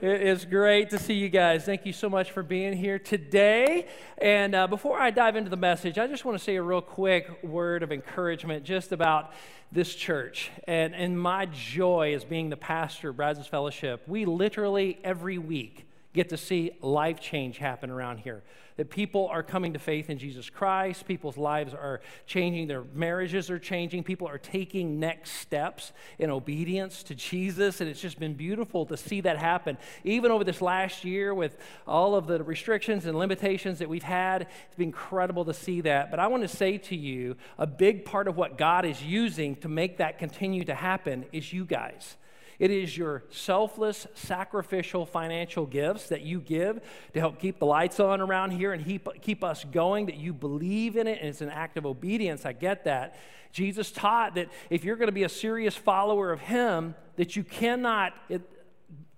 It is great to see you guys. Thank you so much for being here today. And uh, before I dive into the message, I just want to say a real quick word of encouragement just about this church. And, and my joy as being the pastor of Brazos Fellowship, we literally every week get to see life change happen around here that people are coming to faith in Jesus Christ, people's lives are changing, their marriages are changing, people are taking next steps in obedience to Jesus, and it's just been beautiful to see that happen. Even over this last year, with all of the restrictions and limitations that we've had, it's been incredible to see that. But I want to say to you, a big part of what God is using to make that continue to happen is you guys. It is your selfless, sacrificial financial gifts that you give to help keep the lights on around here and keep, keep us going, that you believe in it, and it's an act of obedience. I get that. Jesus taught that if you're going to be a serious follower of Him, that you cannot,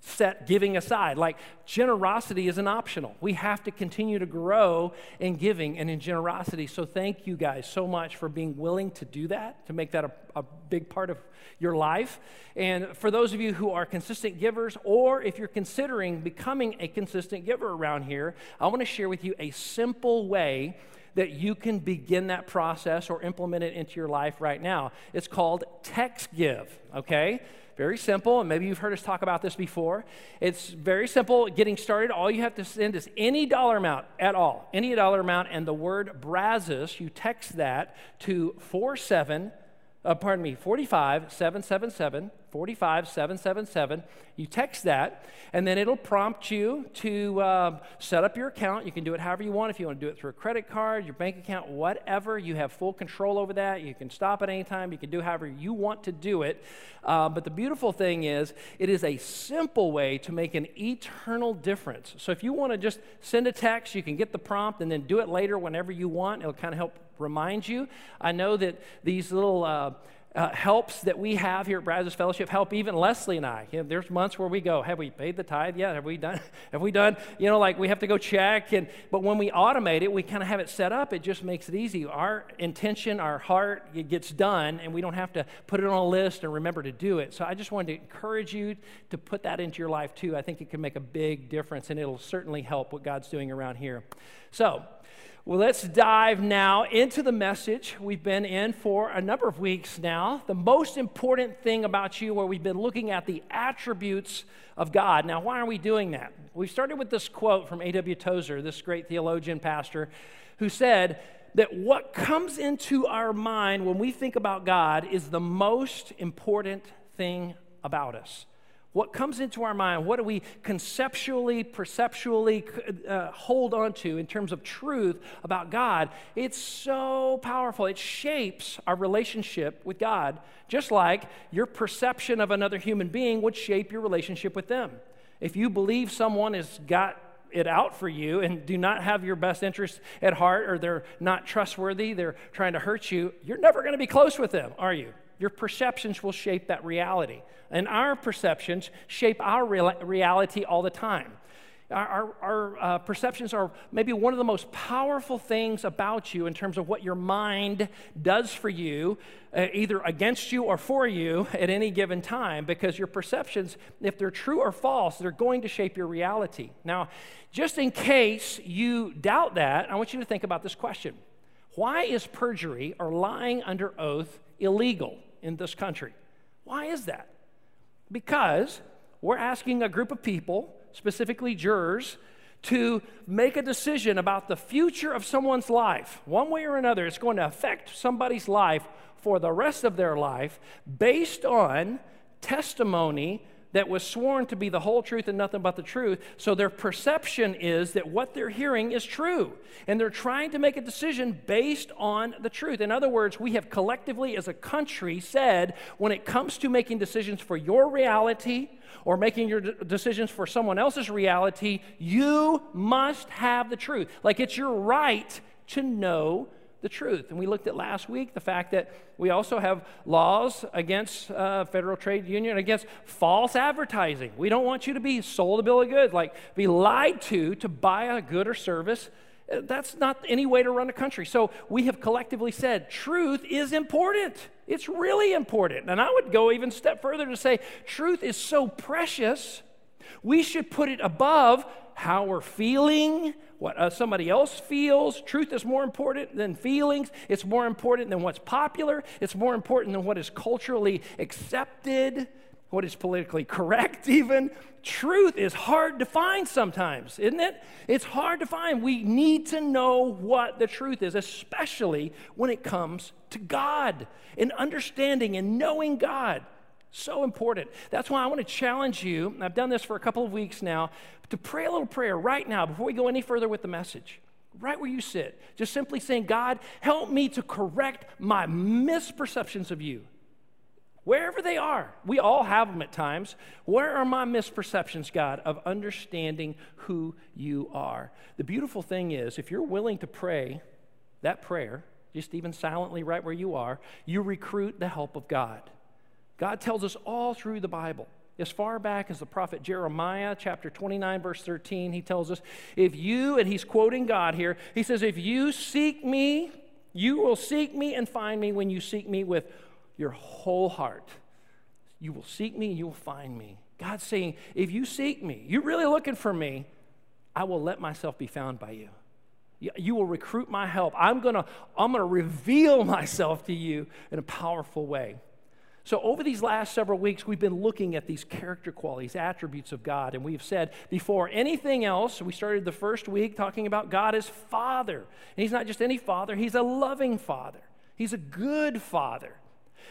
set giving aside. Like generosity isn't optional. We have to continue to grow in giving and in generosity. So thank you guys so much for being willing to do that, to make that a, a big part of your life. And for those of you who are consistent givers, or if you're considering becoming a consistent giver around here, I want to share with you a simple way that you can begin that process or implement it into your life right now. It's called Text Give, okay? Very simple, and maybe you've heard us talk about this before. It's very simple getting started. All you have to send is any dollar amount at all, any dollar amount, and the word Brazos, you text that to 47, uh, pardon me, 45777. 45777. You text that, and then it'll prompt you to uh, set up your account. You can do it however you want. If you want to do it through a credit card, your bank account, whatever, you have full control over that. You can stop at any time. You can do however you want to do it. Uh, but the beautiful thing is, it is a simple way to make an eternal difference. So if you want to just send a text, you can get the prompt and then do it later whenever you want. It'll kind of help remind you. I know that these little uh, uh, helps that we have here at Brazos Fellowship help even Leslie and I. You know, there's months where we go, have we paid the tithe yet? Have we done? Have we done? You know, like we have to go check. And but when we automate it, we kind of have it set up. It just makes it easy. Our intention, our heart, it gets done, and we don't have to put it on a list and remember to do it. So I just wanted to encourage you to put that into your life too. I think it can make a big difference, and it'll certainly help what God's doing around here. So well, let's dive now into the message we've been in for a number of weeks now. The most important thing about you, where we've been looking at the attributes of God. Now, why are we doing that? We started with this quote from A.W. Tozer, this great theologian pastor, who said that what comes into our mind when we think about God is the most important thing about us. What comes into our mind? What do we conceptually, perceptually uh, hold on to in terms of truth about God? It's so powerful. It shapes our relationship with God, just like your perception of another human being would shape your relationship with them. If you believe someone has got it out for you and do not have your best interest at heart or they're not trustworthy, they're trying to hurt you, you're never going to be close with them, are you? Your perceptions will shape that reality. And our perceptions shape our reality all the time. Our, our, our uh, perceptions are maybe one of the most powerful things about you in terms of what your mind does for you, uh, either against you or for you at any given time, because your perceptions, if they're true or false, they're going to shape your reality. Now, just in case you doubt that, I want you to think about this question Why is perjury or lying under oath illegal? In this country. Why is that? Because we're asking a group of people, specifically jurors, to make a decision about the future of someone's life. One way or another, it's going to affect somebody's life for the rest of their life based on testimony that was sworn to be the whole truth and nothing but the truth. So their perception is that what they're hearing is true. And they're trying to make a decision based on the truth. In other words, we have collectively as a country said when it comes to making decisions for your reality, or making your decisions for someone else's reality, you must have the truth. Like it's your right to know the truth. And we looked at last week the fact that we also have laws against uh, Federal Trade Union against false advertising. We don't want you to be sold a bill of goods, like be lied to to buy a good or service. Uh, that's not any way to run a country. So we have collectively said truth is important. It's really important. And I would go even step further to say truth is so precious, we should put it above how we're feeling, what uh, somebody else feels. Truth is more important than feelings. It's more important than what's popular. It's more important than what is culturally accepted, what is politically correct, even. Truth is hard to find sometimes, isn't it? It's hard to find. We need to know what the truth is, especially when it comes to God and understanding and knowing God. So important. That's why I want to challenge you. I've done this for a couple of weeks now to pray a little prayer right now before we go any further with the message. Right where you sit, just simply saying, God, help me to correct my misperceptions of you. Wherever they are, we all have them at times. Where are my misperceptions, God, of understanding who you are? The beautiful thing is, if you're willing to pray that prayer, just even silently right where you are, you recruit the help of God. God tells us all through the Bible. As far back as the prophet Jeremiah, chapter 29, verse 13, he tells us, If you, and he's quoting God here, he says, If you seek me, you will seek me and find me when you seek me with your whole heart. You will seek me you will find me. God's saying, If you seek me, you're really looking for me, I will let myself be found by you. You will recruit my help. I'm going to I'm going to reveal myself to you in a powerful way. So, over these last several weeks, we've been looking at these character qualities, attributes of God, and we've said before anything else, we started the first week talking about God as Father. And He's not just any Father, He's a loving Father, He's a good Father.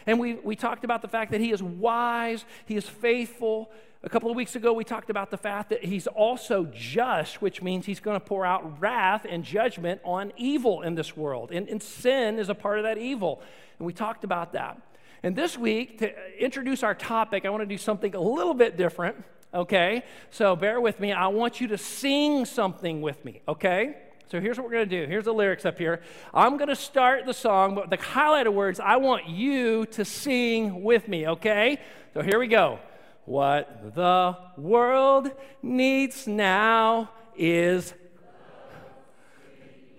And we, we talked about the fact that He is wise, He is faithful. A couple of weeks ago, we talked about the fact that He's also just, which means He's going to pour out wrath and judgment on evil in this world. And, and sin is a part of that evil. And we talked about that. And this week, to introduce our topic, I want to do something a little bit different, okay? So bear with me. I want you to sing something with me, okay? So here's what we're going to do. Here's the lyrics up here. I'm going to start the song, but the highlighted words, I want you to sing with me, okay? So here we go. What the world needs now is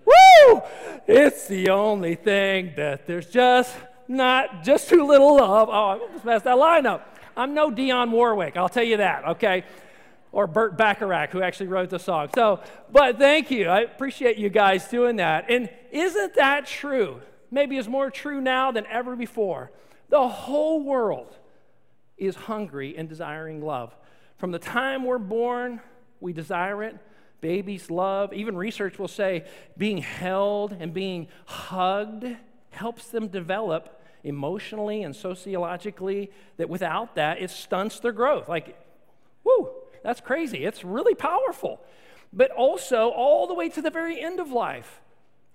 Woo! It's the only thing that there's just not just too little love. Oh, I just messed that line up. I'm no Dionne Warwick, I'll tell you that, okay? Or Burt Bacharach, who actually wrote the song. So, but thank you. I appreciate you guys doing that. And isn't that true? Maybe it's more true now than ever before. The whole world is hungry and desiring love. From the time we're born, we desire it. Babies love. Even research will say being held and being hugged helps them develop emotionally and sociologically that without that, it stunts their growth. Like, whoo, that's crazy. It's really powerful. But also, all the way to the very end of life,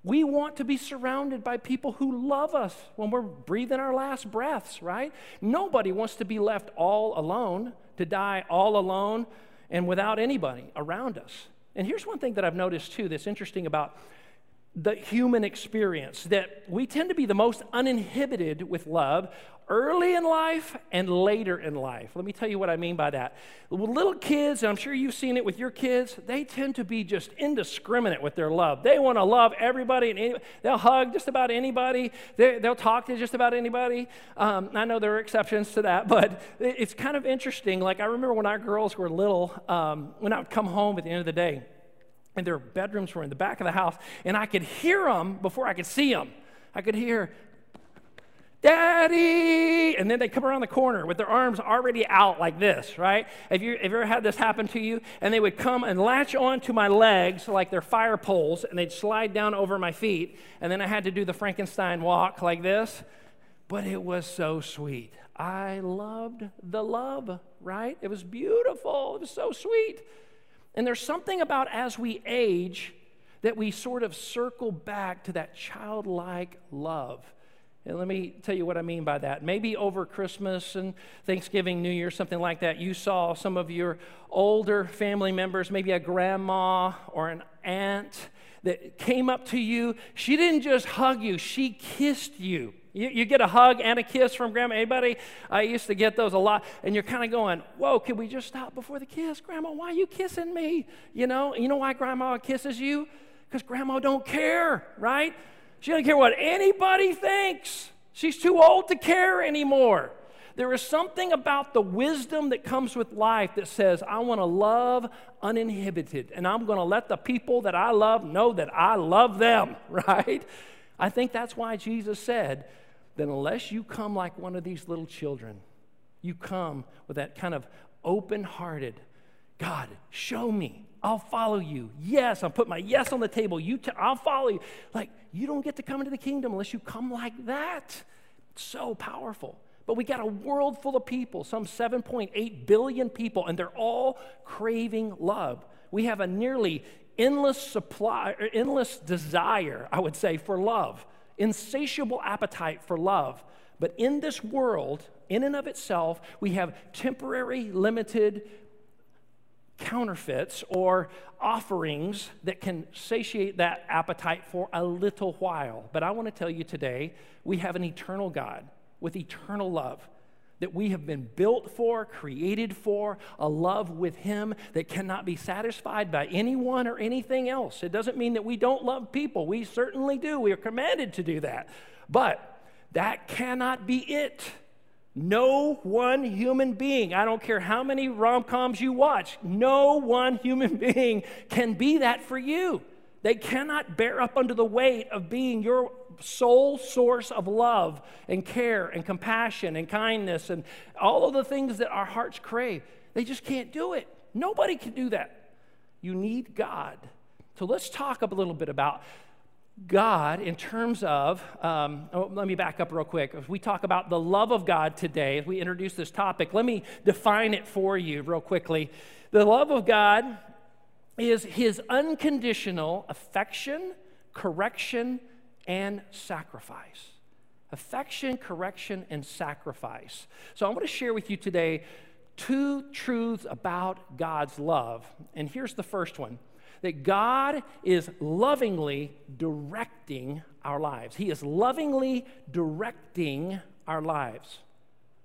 we want to be surrounded by people who love us when we're breathing our last breaths, right? Nobody wants to be left all alone, to die all alone and without anybody around us. And here's one thing that I've noticed too that's interesting about the human experience that we tend to be the most uninhibited with love early in life and later in life. Let me tell you what I mean by that. Little kids, and I'm sure you've seen it with your kids, they tend to be just indiscriminate with their love. They want to love everybody, and anybody. they'll hug just about anybody. They, will talk to just about anybody. Um, I know there are exceptions to that, but it's kind of interesting. Like I remember when our girls were little, um, when I would come home at the end of the day and their bedrooms were in the back of the house, and I could hear them before I could see them. I could hear, Daddy! And then they come around the corner with their arms already out like this, right? Have you, have you ever had this happen to you? And they would come and latch onto my legs like they're fire poles, and they'd slide down over my feet, and then I had to do the Frankenstein walk like this. But it was so sweet. I loved the love, right? It was beautiful. It was so sweet. And there's something about as we age that we sort of circle back to that childlike love. And let me tell you what I mean by that. Maybe over Christmas and Thanksgiving, New Year, something like that, you saw some of your older family members, maybe a grandma or an aunt, that came up to you, she didn't just hug you, she kissed you. You, you get a hug and a kiss from grandma. Anybody? I used to get those a lot. And you're kind of going, whoa, can we just stop before the kiss? Grandma, why are you kissing me? You know, you know why grandma kisses you? Because grandma don't care, right? She doesn't care what anybody thinks. She's too old to care anymore. There is something about the wisdom that comes with life that says, I want to love uninhibited, and I'm going to let the people that I love know that I love them, right? I think that's why Jesus said that unless you come like one of these little children, you come with that kind of open hearted, God, show me. I'll follow you. Yes, I'll put my yes on the table. You t- I'll follow you. Like, you don't get to come into the kingdom unless you come like that. It's so powerful. But we got a world full of people, some 7.8 billion people, and they're all craving love. We have a nearly endless supply, or endless desire, I would say, for love, insatiable appetite for love. But in this world, in and of itself, we have temporary, limited counterfeits or offerings that can satiate that appetite for a little while. But I want to tell you today, we have an eternal God with eternal love that we have been built for, created for, a love with Him that cannot be satisfied by anyone or anything else. It doesn't mean that we don't love people. We certainly do. We are commanded to do that. But that cannot be it. No one human being, I don't care how many rom coms you watch, no one human being can be that for you. They cannot bear up under the weight of being your sole source of love and care and compassion and kindness and all of the things that our hearts crave. They just can't do it. Nobody can do that. You need God. So let's talk a little bit about God in terms of, um, oh, let me back up real quick. As we talk about the love of God today, as we introduce this topic, let me define it for you real quickly. The love of God is his unconditional affection, correction, and sacrifice. Affection, correction, and sacrifice. So I'm going to share with you today two truths about God's love. And here's the first one that God is lovingly directing our lives. He is lovingly directing our lives,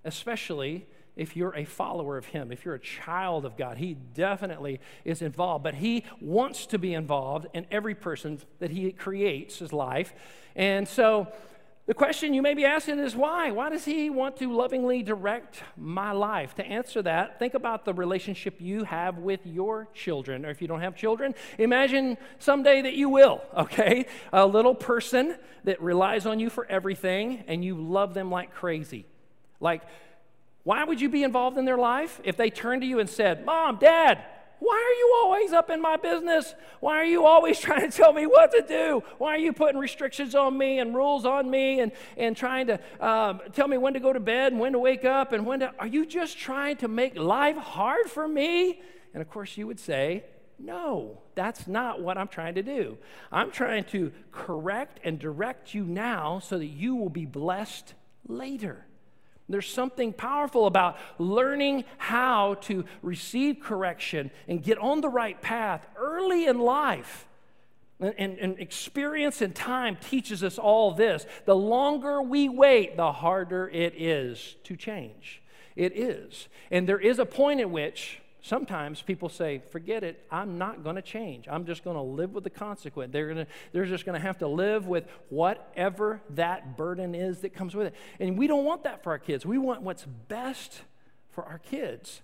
especially if you're a follower of Him, if you're a child of God, He definitely is involved. But He wants to be involved in every person that He creates His life. And so the question you may be asking is why? Why does He want to lovingly direct my life? To answer that, think about the relationship you have with your children. Or if you don't have children, imagine someday that you will, okay? A little person that relies on you for everything and you love them like crazy. Like, why would you be involved in their life if they turned to you and said, Mom, Dad, why are you always up in my business? Why are you always trying to tell me what to do? Why are you putting restrictions on me and rules on me and, and trying to um, tell me when to go to bed and when to wake up and when to. Are you just trying to make life hard for me? And of course, you would say, no, that's not what I'm trying to do. I'm trying to correct and direct you now so that you will be blessed later. There's something powerful about learning how to receive correction and get on the right path early in life. And, and, and, experience and time teaches us all this. The longer we wait, the harder it is to change. It is. And there is a point at which sometimes people say, forget it, I'm not going to change. I'm just going to live with the consequence. They're, gonna, they're just going to have to live with whatever that burden is that comes with it. And we don't want that for our kids. We want what's best for our kids.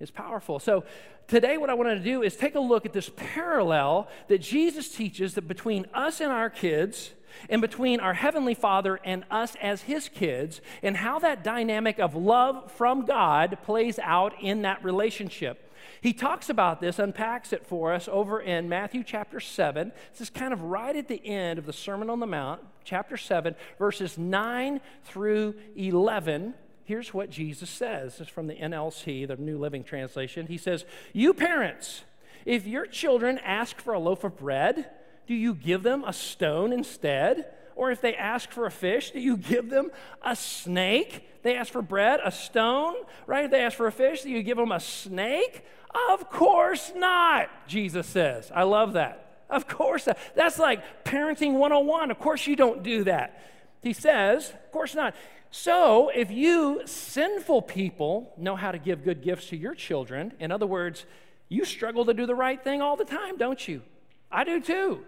It's powerful. So, today, what I wanted to do is take a look at this parallel that Jesus teaches that between us and our kids and between our Heavenly Father and us as His kids, and how that dynamic of love from God plays out in that relationship. He talks about this, unpacks it for us over in Matthew chapter 7. This is kind of right at the end of the Sermon on the Mount, chapter 7, verses 9 through 11. Here's what Jesus says. This is from the NLT, the New Living Translation. He says, You parents, if your children ask for a loaf of bread, do you give them a stone instead? Or if they ask for a fish, do you give them a snake? They ask for bread, a stone, right? If they ask for a fish, do you give them a snake? Of course not, Jesus says. I love that. Of course, that's like parenting 101. Of course, you don't do that. He says, Of course not. So, if you sinful people know how to give good gifts to your children, in other words, you struggle to do the right thing all the time, don't you? I do too.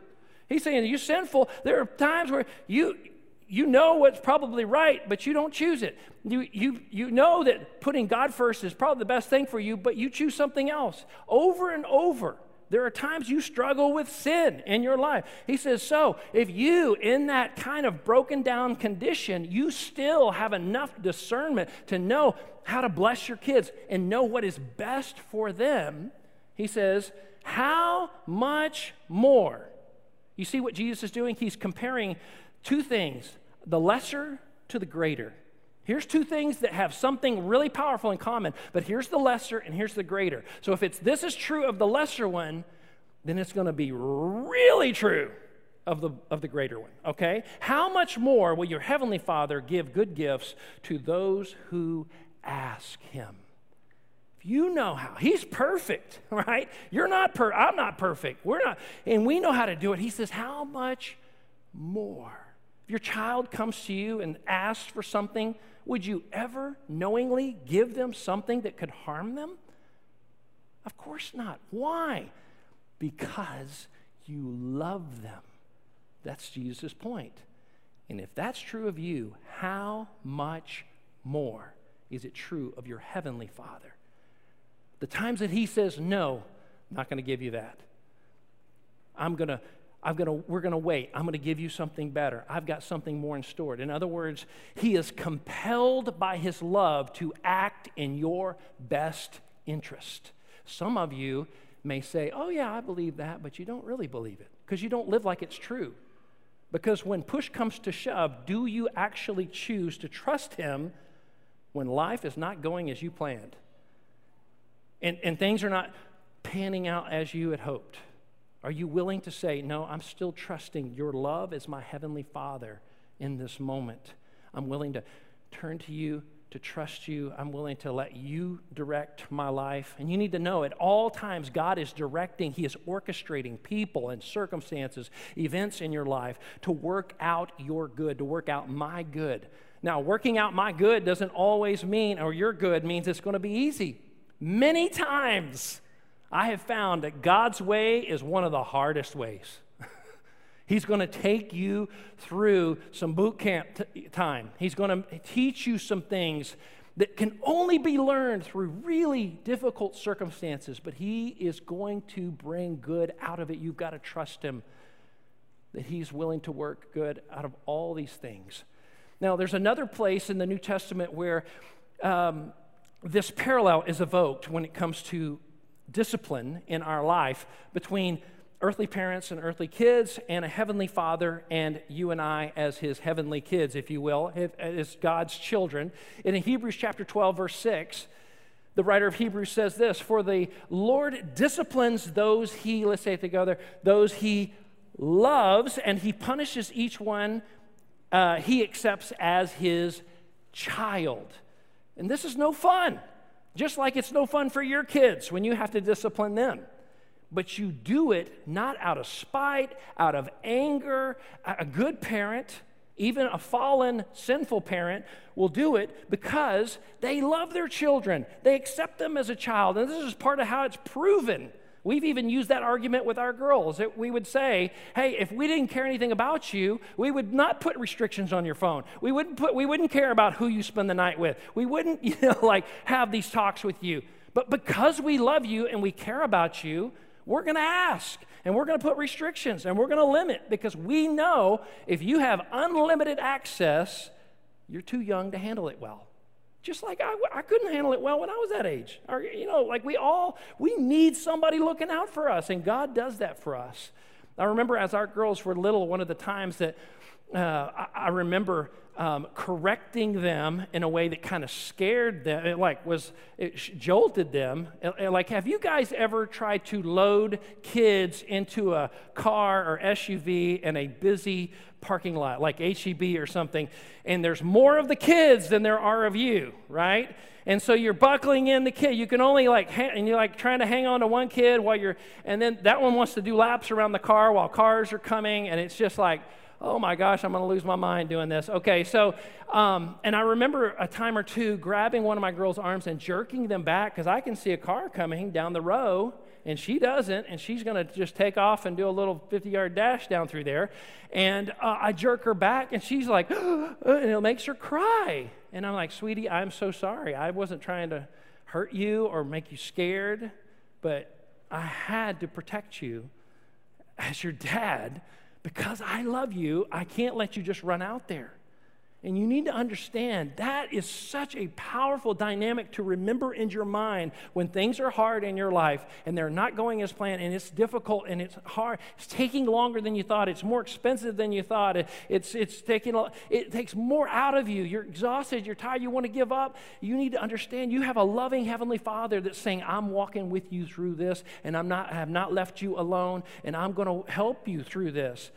He's saying, you're sinful, there are times where you, you know what's probably right, but you don't choose it. You, you, you know that putting God first is probably the best thing for you, but you choose something else. Over and over, there are times you struggle with sin in your life. He says, So if you, in that kind of broken down condition, you still have enough discernment to know how to bless your kids and know what is best for them, he says, How much more? You see what Jesus is doing? He's comparing two things the lesser to the greater. Here's two things that have something really powerful in common, but here's the lesser and here's the greater. So if it's this is true of the lesser one, then it's going to be really true of the, of the greater one, okay? How much more will your heavenly Father give good gifts to those who ask him? You know how, he's perfect, right? You're not per I'm not perfect. We're not, and we know how to do it. He says, How much more? If your child comes to you and asks for something, would you ever knowingly give them something that could harm them? Of course not. Why? Because you love them. That's Jesus' point. And if that's true of you, how much more is it true of your heavenly Father? The times that He says, No, I'm not going to give you that. I'm going to I'm gonna, we're going to wait. I'm going to give you something better. I've got something more in store. In other words, he is compelled by his love to act in your best interest. Some of you may say, Oh, yeah, I believe that, but you don't really believe it because you don't live like it's true. Because when push comes to shove, do you actually choose to trust him when life is not going as you planned and, and things are not panning out as you had hoped? Are you willing to say, No, I'm still trusting your love as my heavenly Father in this moment? I'm willing to turn to you, to trust you. I'm willing to let you direct my life. And you need to know at all times, God is directing, He is orchestrating people and circumstances, events in your life to work out your good, to work out my good. Now, working out my good doesn't always mean, or your good means it's going to be easy. Many times, I have found that God's way is one of the hardest ways. He's going to take you through some boot camp t- time. He's going to teach you some things that can only be learned through really difficult circumstances, but He is going to bring good out of it. You've got to trust Him that He's willing to work good out of all these things. Now, there's another place in the New Testament where um, this parallel is evoked when it comes to discipline in our life between earthly parents and earthly kids and a heavenly father and you and I as his heavenly kids, if you will, as God's children. in Hebrews chapter 12, verse 6, the writer of Hebrews says this For the Lord disciplines those he, let's say it together, those he loves, and he punishes each one uh, he accepts as his child. And this is no fun. Just like it's no fun for your kids when you have to discipline them. But you do it not out of spite, out of anger. A good parent, even a fallen, sinful parent, will do it because they love their children. They accept them as a child. And this is part of how it's proven We've even used that argument with our girls. We would say, hey, if we didn't care anything about you, we would not put restrictions on your phone. We wouldn't, put, we wouldn't care about who you spend the night with. We wouldn't, you know, like have these talks with you. But because we love you and we care about you, we're going to ask and we're going to put restrictions and we're going to limit because we know if you have unlimited access, you're too young to handle it well just like I, I couldn't handle it well when I was that age. Or, you know, like we all, we need somebody looking out for us, and God does that for us. I remember as our girls were little, one of the times that uh, I, I, remember um, correcting them in a way that kind of scared them, it like was, it jolted them. like, have you guys ever tried to load kids into a car or SUV in a busy parking lot, like HEB or something, and there's more of the kids than there are of you, right? And so you're buckling in the kid. You can only like, ha- and you're like trying to hang on to one kid while you're, and then that one wants to do laps around the car while cars are coming, and it's just like, oh my gosh, I'm going to lose my mind doing this. Okay, so, um, and I remember a time or two grabbing one of my girls' arms and jerking them back because I can see a car coming down the row and she doesn't, and she's going to just take off and do a little 50 yard dash down through there. And uh, I jerk her back, and she's like, and it makes her cry. And I'm like, sweetie, I'm so sorry. I wasn't trying to hurt you or make you scared, but I had to protect you as your dad because I love you. I can't let you just run out there. And you need to understand that is such a powerful dynamic to remember in your mind when things are hard in your life and they're not going as planned and it's difficult and it's hard. It's taking longer than you thought. It's more expensive than you thought. It, it's, it's taking, it takes more out of you. You're exhausted. You're tired. You want to give up. You need to understand you have a loving Heavenly Father that's saying, I'm walking with you through this and I'm not, I have not left you alone and I'm going to help you through this.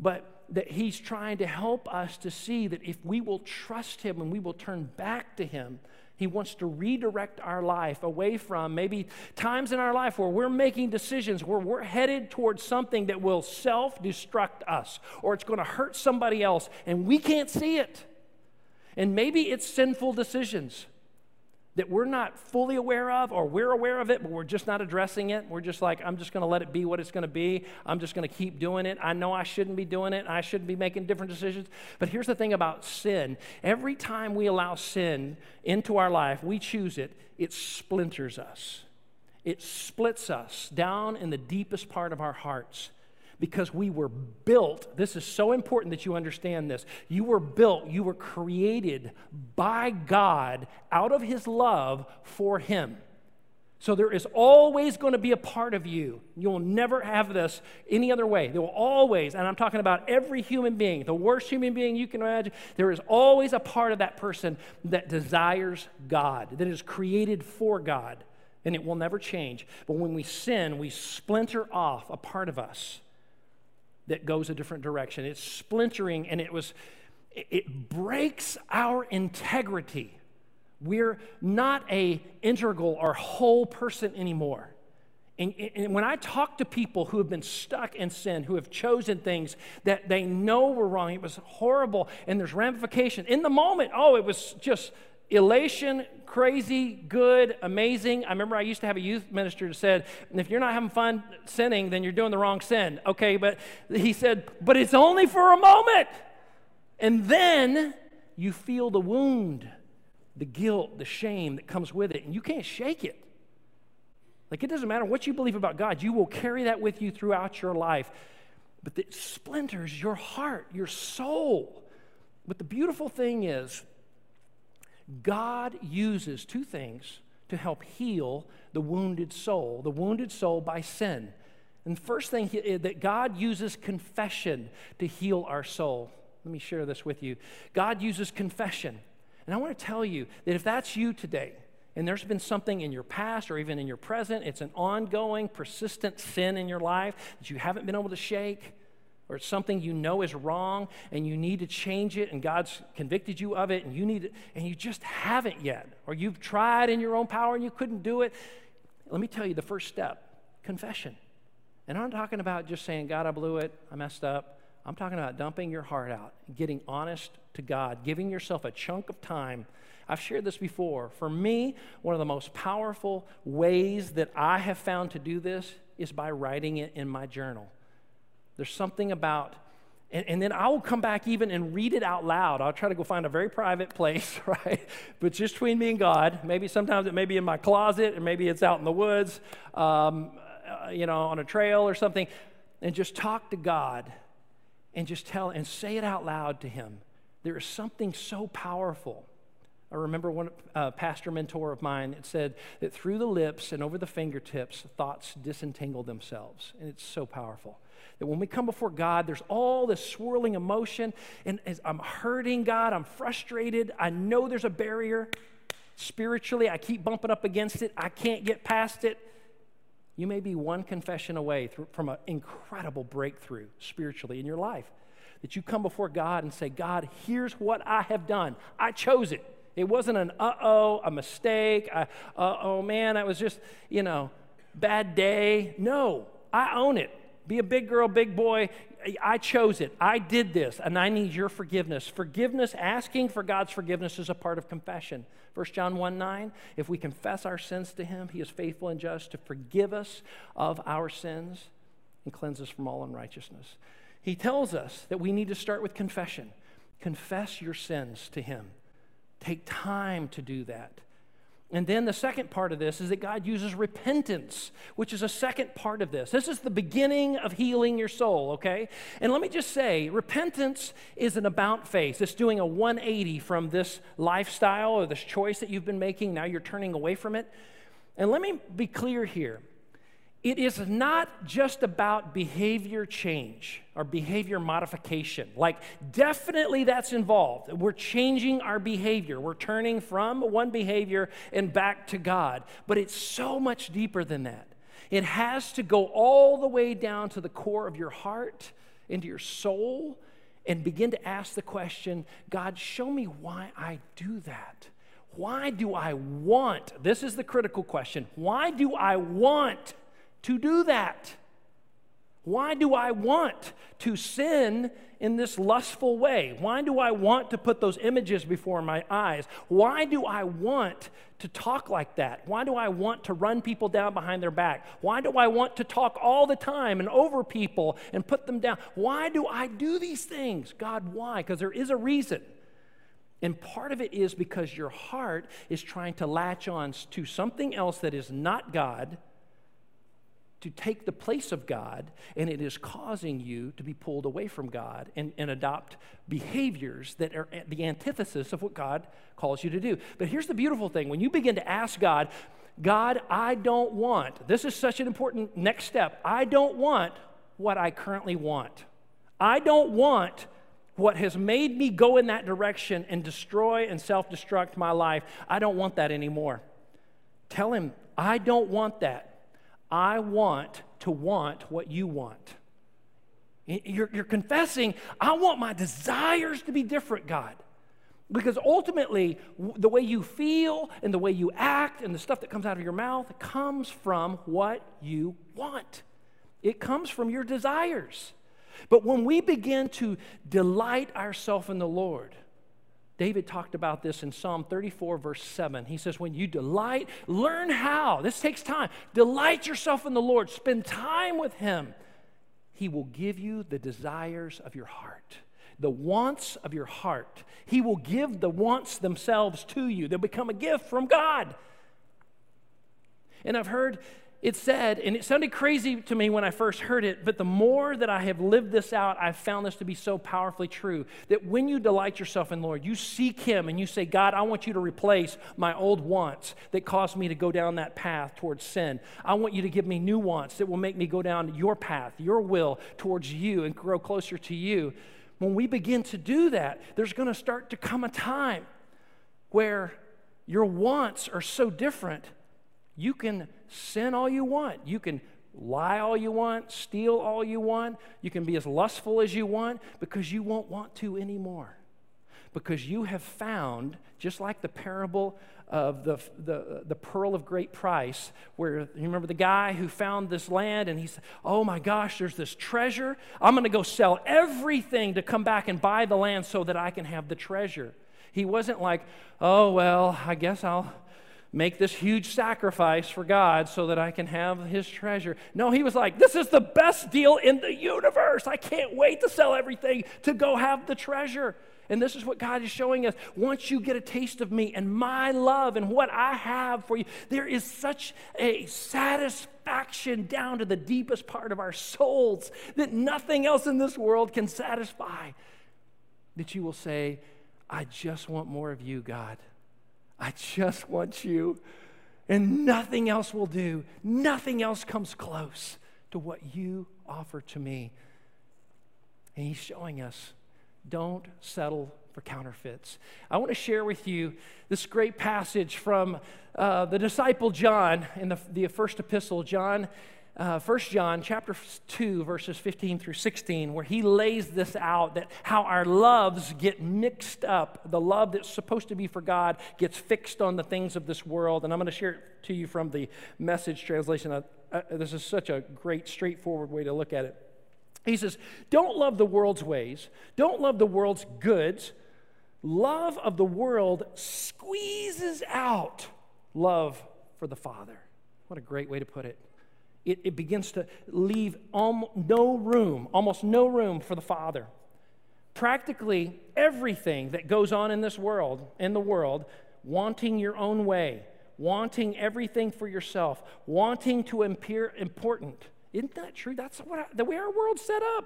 But that He's trying to help us to see that if we will trust Him and we will turn back to Him, He wants to redirect our life away from maybe times in our life where we're making decisions where we're headed towards something that will self destruct us or it's going to hurt somebody else and we can't see it. And maybe it's sinful decisions that we're not fully aware of, or we're aware of it, but we're just not addressing it. We're just like, I'm just going to let it be what it's going to be. I'm just going to keep doing it. I know I shouldn't be doing it. I shouldn't be making different decisions. But here's the thing about sin every time we allow sin into our life, we choose it, it splinters us, it splits us down in the deepest part of our hearts because we were built. This is so important that you understand this. You were built, you were created by God out of His love for Him. So there is always going to be a part of you. You'll never have this any other way. There will always, and I'm talking about every human being, the worst human being you can imagine, there is always a part of that person that desires God, that is created for God, and it will never change. But when we sin, we splinter off a part of us that goes a different direction. It's splintering and it was it breaks our integrity. We're not a integral or whole person anymore. And, and, when I talk to people who have been stuck in sin, who have chosen things that they know were wrong, it was horrible, and there's ramification. In the moment, oh, it was just elation, crazy, good, amazing. I remember I used to have a youth minister that said, if you're not having fun sinning, then you're doing the wrong sin. Okay, but he said, but it's only for a moment. And then you feel the wound, the guilt, the shame that comes with it, and you can't shake it. Like it doesn't matter what you believe about God, you will carry that with you throughout your life. But it splinters your heart, your soul. But the beautiful thing is, God uses two things to help heal the wounded soul, the wounded soul by sin. And the first thing he, eh, that God uses confession to heal our soul. Let me share this with you. God uses confession. And I want to tell you that if that's you today, and there's been something in your past or even in your present, it's an ongoing, persistent sin in your life that you haven't been able to shake, or it's something you know is wrong and you need to change it and God's convicted you of it and you need it and you just haven't yet or you've tried in your own power and you couldn't do it let me tell you the first step confession and i'm talking about just saying god i blew it i messed up i'm talking about dumping your heart out getting honest to god giving yourself a chunk of time I've shared this before. For me, one of the most powerful ways that I have found to do this is by writing it in my journal. There's something about, and, and, then I will come back even and read it out loud. I'll try to go find a very private place, right? But just between me and God. Maybe sometimes it may be in my closet, and maybe it's out in the woods, um, uh, you know, on a trail or something. And just talk to God and just tell and say it out loud to Him. There is something so powerful. I remember one uh, pastor mentor of mine that said that through the lips and over the fingertips, thoughts disentangle themselves. And it's so powerful. That when we come before God, there's all this swirling emotion, and as I'm hurting God, I'm frustrated, I know there's a barrier. Spiritually, I keep bumping up against it, I can't get past it. You may be one confession away from an incredible breakthrough spiritually in your life. That you come before God and say, God, here's what I have done. I chose it. It wasn't an uh oh, a mistake, uh oh, man, that was just, you know, bad day. No, I own it. Be a big girl, big boy. I chose it. I did this, and I need your forgiveness. Forgiveness, asking for God's forgiveness is a part of confession. 1 John 1 9, if we confess our sins to him, he is faithful and just to forgive us of our sins and cleanse us from all unrighteousness. He tells us that we need to start with confession. Confess your sins to him. Take time to do that. And then the second part of this is that God uses repentance, which is a second part of this. This is the beginning of healing your soul, okay? And let me just say, repentance is an about face. It's doing a 180 from this lifestyle or this choice that you've been making. Now you're turning away from it. And let me be clear here it is not just about behavior change or behavior modification. Like, definitely that's involved. We're changing our behavior. We're turning from one behavior and back to God. But it's so much deeper than that. It has to go all the way down to the core of your heart, into your soul, and begin to ask the question God, show me why I do that. Why do I want? This is the critical question. Why do I want? To do that? Why do I want to sin in this lustful way? Why do I want to put those images before my eyes? Why do I want to talk like that? Why do I want to run people down behind their back? Why do I want to talk all the time and over people and put them down? Why do I do these things? God, why? Because there is a reason. And part of it is because your heart is trying to latch on to something else that is not God to take the place of God, and it is causing you to be pulled away from God and, and adopt behaviors that are the antithesis of what God calls you to do. But here's the beautiful thing when you begin to ask God, God, I don't want, this is such an important next step. I don't want what I currently want. I don't want what has made me go in that direction and destroy and self destruct my life. I don't want that anymore. Tell him, I don't want that. I want to want what you want. You're, you're, confessing, I want my desires to be different, God. Because ultimately, the way you feel and the way you act and the stuff that comes out of your mouth comes from what you want. It comes from your desires. But when we begin to delight ourselves in the Lord, David talked about this in Psalm 34, verse 7. He says, When you delight, learn how. This takes time. Delight yourself in the Lord, spend time with Him. He will give you the desires of your heart, the wants of your heart. He will give the wants themselves to you, they'll become a gift from God. And I've heard it said, and it sounded crazy to me when I first heard it, but the more that I have lived this out, I've found this to be so powerfully true that when you delight yourself in Lord, you seek Him and you say, God, I want you to replace my old wants that caused me to go down that path towards sin. I want you to give me new wants that will make me go down your path, your will towards you and grow closer to you. When we begin to do that, there's going to start to come a time where your wants are so different you can sin all you want. You can lie all you want, steal all you want. You can be as lustful as you want because you won't want to anymore. Because you have found, just like the parable of the, the, the pearl of great price, where you remember the guy who found this land and he said, Oh my gosh, there's this treasure. I'm going to go sell everything to come back and buy the land so that I can have the treasure. He wasn't like, Oh, well, I guess I'll make this huge sacrifice for God so that I can have his treasure. No, he was like, This is the best deal in the universe. I can't wait to sell everything to go have the treasure. And this is what God is showing us. Once you get a taste of me and my love and what I have for you, there is such a satisfaction down to the deepest part of our souls that nothing else in this world can satisfy. That you will say, I just want more of you, God. I just want you. And nothing else will do. Nothing else comes close to what you offer to me? And he's showing us don't settle for counterfeits. I want to share with you this great passage from uh, the disciple John in the, the first epistle, John. Uh, 1 John chapter 2 verses 15 through 16 where he lays this out that how our loves get mixed up. The love that's supposed to be for God gets fixed on the things of this world. And I'm going to share it to you from the message translation. This is such a great straightforward way to look at it. He says don't love the world's ways. Don't love the world's goods. Love of the world squeezes out love for the Father. What a great way to put it. It, it begins to leave no room, almost no room for the Father. Practically everything that goes on in this world, in the world, wanting your own way, wanting everything for yourself, wanting to appear important. Isn't that true? That's what, the way our world's set up.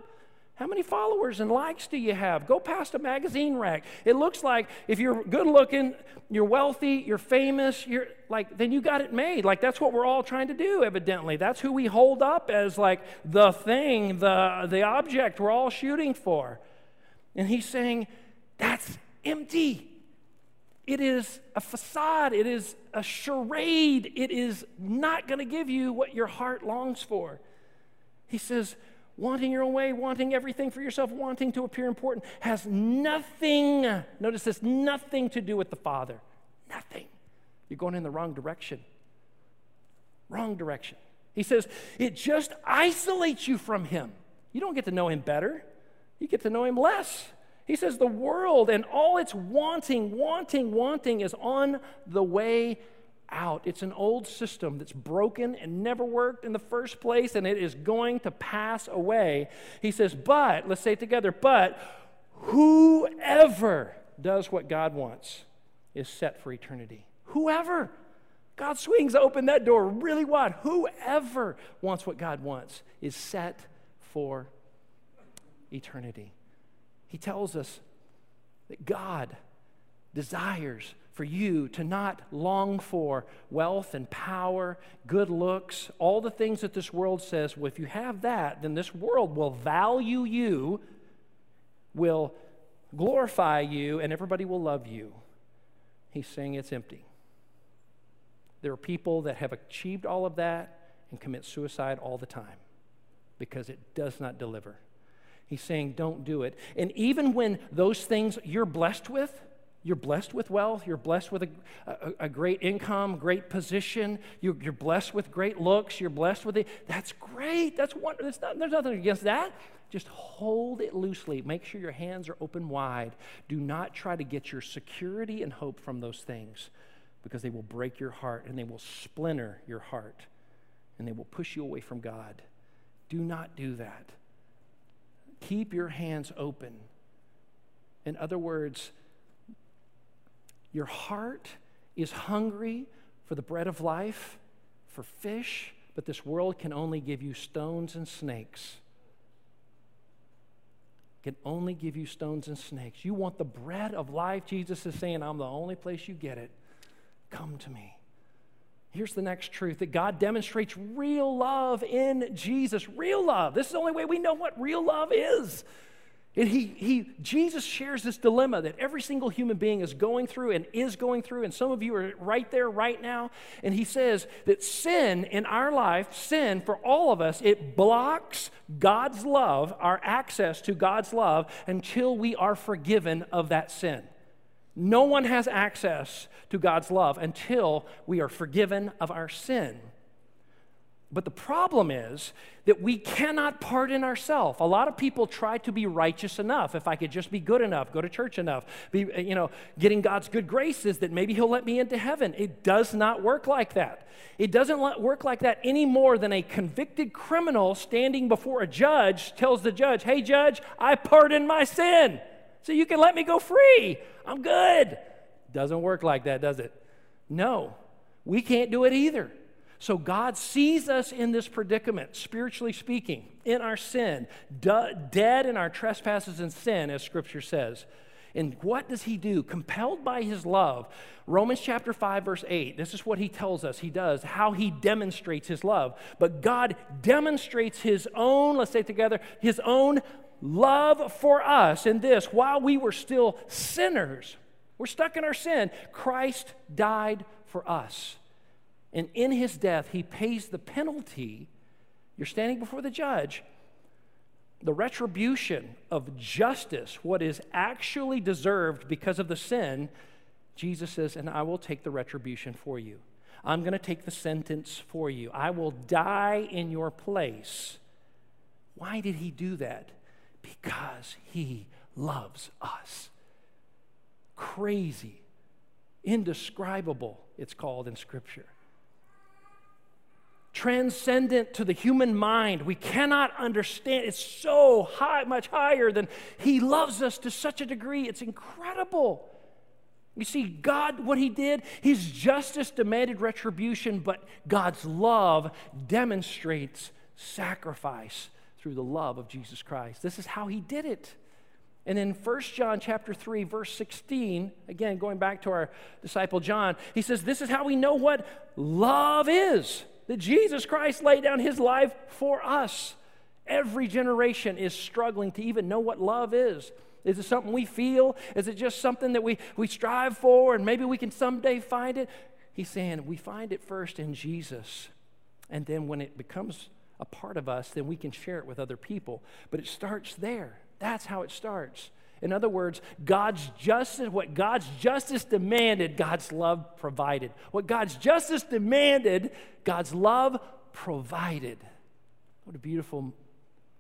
How many followers and likes do you have? Go past a magazine rack. It looks like if you're good looking, you're wealthy, you're famous, you're like then you got it made. Like that's what we're all trying to do evidently. That's who we hold up as like the thing, the the object we're all shooting for. And he's saying that's empty. It is a facade, it is a charade. It is not going to give you what your heart longs for. He says wanting your own way, wanting everything for yourself, wanting to appear important, has nothing, notice this, nothing to do with the Father. Nothing. You're going in the wrong direction. Wrong direction. He says it just isolates you from Him. You don't get to know Him better, you get to know Him less. He says the world and all its wanting, wanting, wanting is on the way out. It's an old system that's broken and never worked in the first place, and it is going to pass away. He says, But, let's say it together, but whoever does what God wants is set for eternity. Whoever. God swings open that door really wide. Whoever wants what God wants is set for eternity. He tells us that God desires for you to not long for wealth and power, good looks, all the things that this world says, well, if you have that, then this world will value you, will glorify you, and everybody will love you. He's saying it's empty. There are people that have achieved all of that and commit suicide all the time because it does not deliver. He's saying, don't do it. And even when those things you're blessed with, you're blessed with wealth. You're blessed with a, a, a great income, great position. You're, you're, blessed with great looks. You're blessed with it. That's great. That's wonderful. Not, there's nothing against that. Just hold it loosely. Make sure your hands are open wide. Do not try to get your security and hope from those things because they will break your heart and they will splinter your heart and they will push you away from God. Do not do that. Keep your hands open. In other words, your heart is hungry for the bread of life, for fish, but this world can only give you stones and snakes. Can only give you stones and snakes. You want the bread of life? Jesus is saying, I'm the only place you get it. Come to me. Here's the next truth that God demonstrates real love in Jesus. Real love. This is the only way we know what real love is. And he, he, Jesus shares this dilemma that every single human being is going through and is going through, and some of you are right there right now. And he says that sin in our life, sin for all of us, it blocks God's love, our access to God's love, until we are forgiven of that sin. No one has access to God's love until we are forgiven of our sin. But the problem is that we cannot pardon ourselves. A lot of people try to be righteous enough. If I could just be good enough, go to church enough, be, uh, you know, getting God's good graces, that maybe He'll let me into heaven. It does not work like that. It doesn't work like that any more than a convicted criminal standing before a judge tells the judge, Hey, judge, I pardon my sin. So you can let me go free. I'm good. Doesn't work like that, does it? No, we can't do it either. So God sees us in this predicament, spiritually speaking, in our sin, dead in our trespasses and sin, as Scripture says. And what does he do? Compelled by his love. Romans chapter 5, verse 8, this is what he tells us he does, how he demonstrates his love. But God demonstrates his own, let's say together, his own love for us in this while we were still sinners, we're stuck in our sin, Christ died for us. And in his death, he pays the penalty. You're standing before the judge. The retribution of justice, what is actually deserved because of the sin, Jesus says, and I will take the retribution for you. I'm going to take the sentence for you. I will die in your place. Why did he do that? Because he loves us. Crazy, indescribable, it's called in Scripture transcendent to the human mind. We cannot understand. It's so high, much higher than He loves us to such a degree. It's incredible. You see, God, what He did, His justice demanded retribution, but God's love demonstrates sacrifice through the love of Jesus Christ. This is how He did it. And in 1 John chapter 3 verse 16, again going back to our disciple John, he says this is how we know what love is that Jesus Christ laid down his life for us. Every generation is struggling to even know what love is. Is it something we feel? Is it just something that we, we strive for and maybe we can someday find it? He's saying we find it first in Jesus. And then when it becomes a part of us, then we can share it with other people. But it starts there. That's how it starts. In other words, God's justice, what God's justice demanded, God's love provided. What God's justice demanded, God's love provided. What a beautiful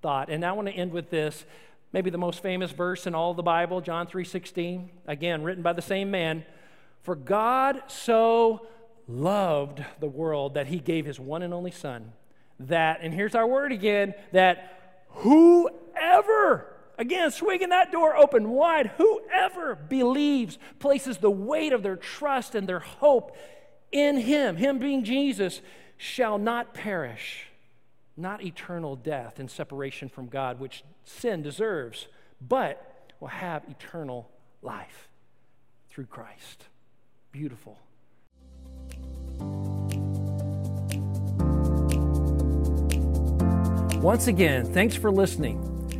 thought. And I want to end with this, maybe the most famous verse in all the Bible, John 3:16, again written by the same man. For God so loved the world that he gave his one and only son, that and here's our word again, that whoever Again, swinging that door open wide. Whoever believes places the weight of their trust and their hope in Him, Him being Jesus, shall not perish, not eternal death and separation from God, which sin deserves, but will have eternal life through Christ. Beautiful. Once again, thanks for listening.